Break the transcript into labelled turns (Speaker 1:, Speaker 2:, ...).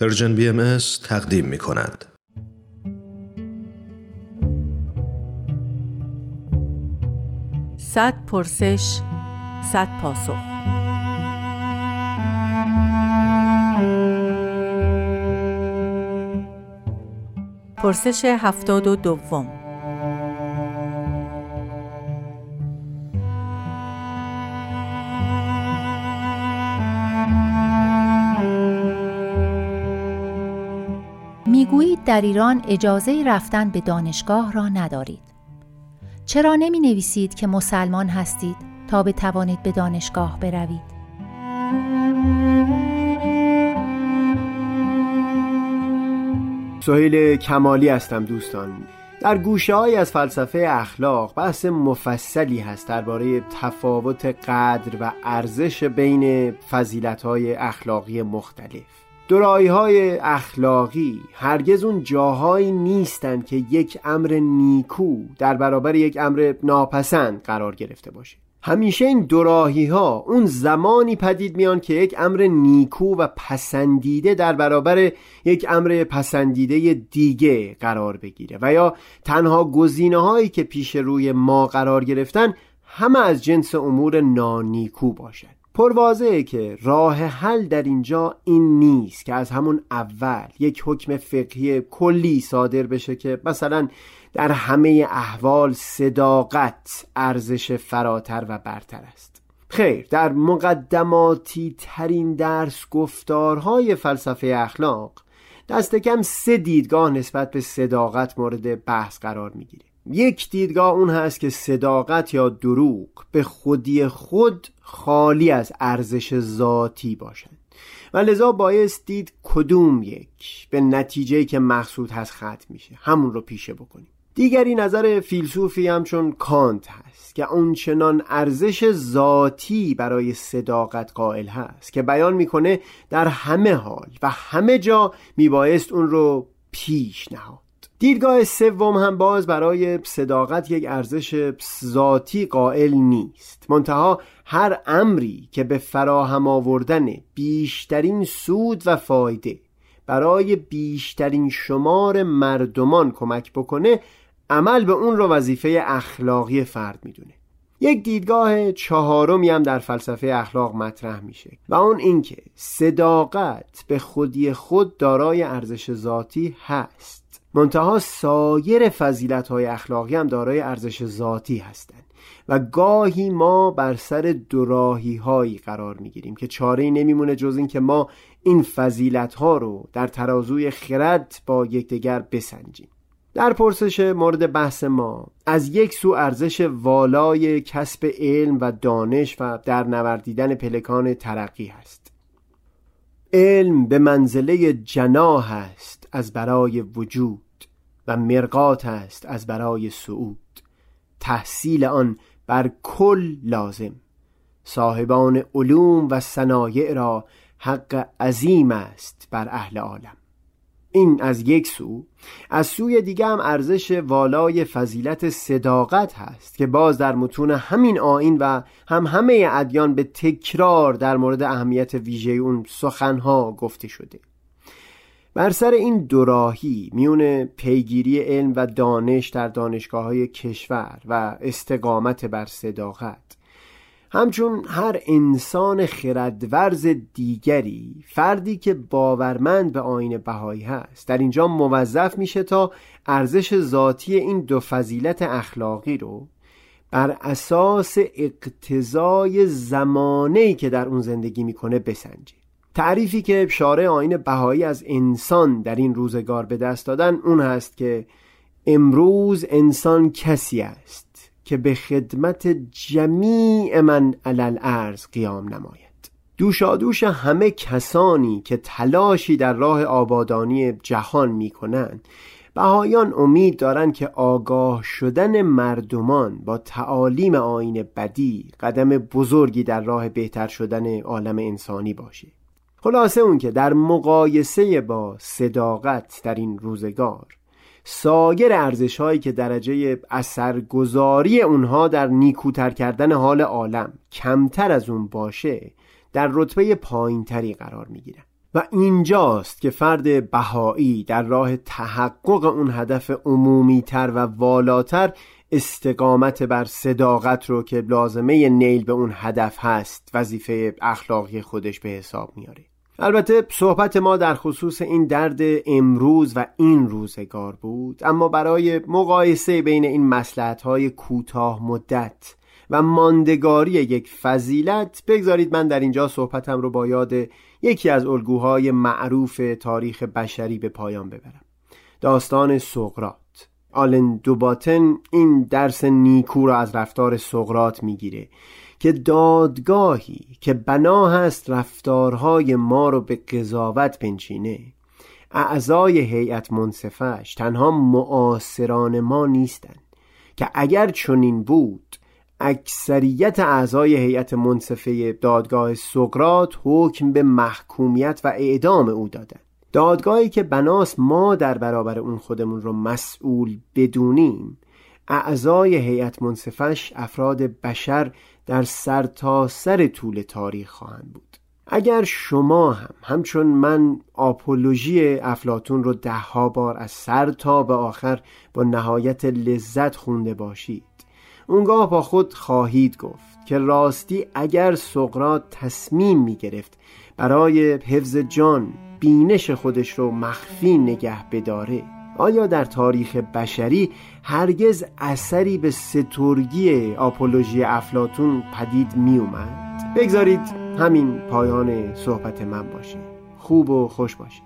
Speaker 1: پرژن بی ام تقدیم می کند.
Speaker 2: صد پرسش صد پاسخ پرسش هفتاد و دوم
Speaker 3: در ایران اجازه رفتن به دانشگاه را ندارید. چرا نمی نویسید که مسلمان هستید تا بتوانید به دانشگاه بروید؟
Speaker 4: سهیل کمالی هستم دوستان در گوشه های از فلسفه اخلاق بحث مفصلی هست درباره تفاوت قدر و ارزش بین فضیلت های اخلاقی مختلف دورایی های اخلاقی هرگز اون جاهایی نیستند که یک امر نیکو در برابر یک امر ناپسند قرار گرفته باشه. همیشه این دوراهی ها اون زمانی پدید میان که یک امر نیکو و پسندیده در برابر یک امر پسندیده دیگه قرار بگیره و یا تنها گزینه هایی که پیش روی ما قرار گرفتن همه از جنس امور نانیکو باشد پروازه که راه حل در اینجا این نیست که از همون اول یک حکم فقهی کلی صادر بشه که مثلا در همه احوال صداقت ارزش فراتر و برتر است. خیر در مقدماتی ترین درس گفتارهای فلسفه اخلاق دست کم سه دیدگاه نسبت به صداقت مورد بحث قرار می‌گیره یک دیدگاه اون هست که صداقت یا دروغ به خودی خود خالی از ارزش ذاتی باشند و لذا باعث دید کدوم یک به نتیجه که مقصود هست ختم میشه. همون رو پیشه بکنیم. دیگری نظر فیلسوفی همچون کانت هست که اونچنان ارزش ذاتی برای صداقت قائل هست که بیان می‌کنه در همه حال و همه جا میبایست اون رو پیش نهاد. دیدگاه سوم هم باز برای صداقت یک ارزش ذاتی قائل نیست. منتها هر امری که به فراهم آوردن بیشترین سود و فایده برای بیشترین شمار مردمان کمک بکنه عمل به اون رو وظیفه اخلاقی فرد می‌دونه. یک دیدگاه چهارمی هم در فلسفه اخلاق مطرح میشه و اون اینکه صداقت به خودی خود دارای ارزش ذاتی هست. منتها سایر فضیلت های اخلاقی هم دارای ارزش ذاتی هستند و گاهی ما بر سر دوراهی هایی قرار می‌گیریم که چاره نمیمونه جز این که ما این فضیلت ها رو در ترازوی خرد با یکدیگر بسنجیم. در پرسش مورد بحث ما از یک سو ارزش والای کسب علم و دانش و در نوردیدن پلکان ترقی هست. علم به منزله جناح است از برای وجود و مرقات است از برای صعود. تحصیل آن بر کل لازم. صاحبان علوم و صنایع را حق عظیم است بر اهل عالم. این از یک سو. از سوی دیگه هم ارزش والای فضیلت صداقت هست که باز در متون همین آین و هم همه ادیان به تکرار در مورد اهمیت ویژه اون سخنها گفته شده. بر سر این دوراهی میون پیگیری علم و دانش در دانشگاه های کشور و استقامت بر صداقت همچون هر انسان خردورز دیگری فردی که باورمند به آین بهایی هست. در اینجا موظف میشه تا ارزش ذاتی این دو فضیلت اخلاقی رو بر اساس اقتضای زمانهی که در اون زندگی می‌کنه بسنجه. تعریفی که شارع آین بهایی از انسان در این روزگار به دست دادن اون هست که امروز انسان کسی است که به خدمت جمیع من علل ارز قیام نماید. دوشادوش همه کسانی که تلاشی در راه آبادانی جهان می کنند بهایان امید دارند که آگاه شدن مردمان با تعالیم آین بدی قدم بزرگی در راه بهتر شدن عالم انسانی باشه. خلاصه اون که در مقایسه با صداقت در این روزگار سایر ارزش هایی که درجه اثرگذاری اونها در نیکوتر کردن حال عالم کمتر از اون باشه در رتبه پایینتری قرار می‌گیرن. و اینجاست که فرد بهایی در راه تحقق اون هدف عمومی تر و والاتر استقامت بر صداقت رو که لازمه نیل به اون هدف هست وظیفه اخلاقی خودش به حساب میاره. البته صحبت ما در خصوص این درد امروز و این روزگار بود اما برای مقایسه بین این مسلحت های کوتاه مدت و ماندگاری یک فضیلت بگذارید من در اینجا صحبتم رو با یاد یکی از الگوهای معروف تاریخ بشری به پایان ببرم. داستان سقرات آلن دوباتن این درس نیکو را از رفتار سقرات می‌گیره. که دادگاهی که بنا هست رفتارهای ما رو به قضاوت پنچینه اعضای هیئت منصفش تنها معاصران ما نیستند که اگر چنین بود اکثریت اعضای هیئت منصفه دادگاه سقرات حکم به محکومیت و اعدام او دادند. دادگاهی که بناس ما در برابر اون خودمون رو مسئول بدونیم اعضای هیئت منصفش افراد بشر در سرتاسر سر طول تاریخ خواهند بود. اگر شما هم همچون من آپولوژی افلاتون رو دهها بار از سر تا به آخر با نهایت لذت خونده باشید اونگاه با خود خواهید گفت که راستی اگر سقرات تصمیم می گرفت برای حفظ جان بینش خودش رو مخفی نگه بداره آیا در تاریخ بشری هرگز اثری به سترگی آپولوژی افلاتون پدید می اومد؟ بگذارید همین پایان صحبت من باشه خوب و خوش باشید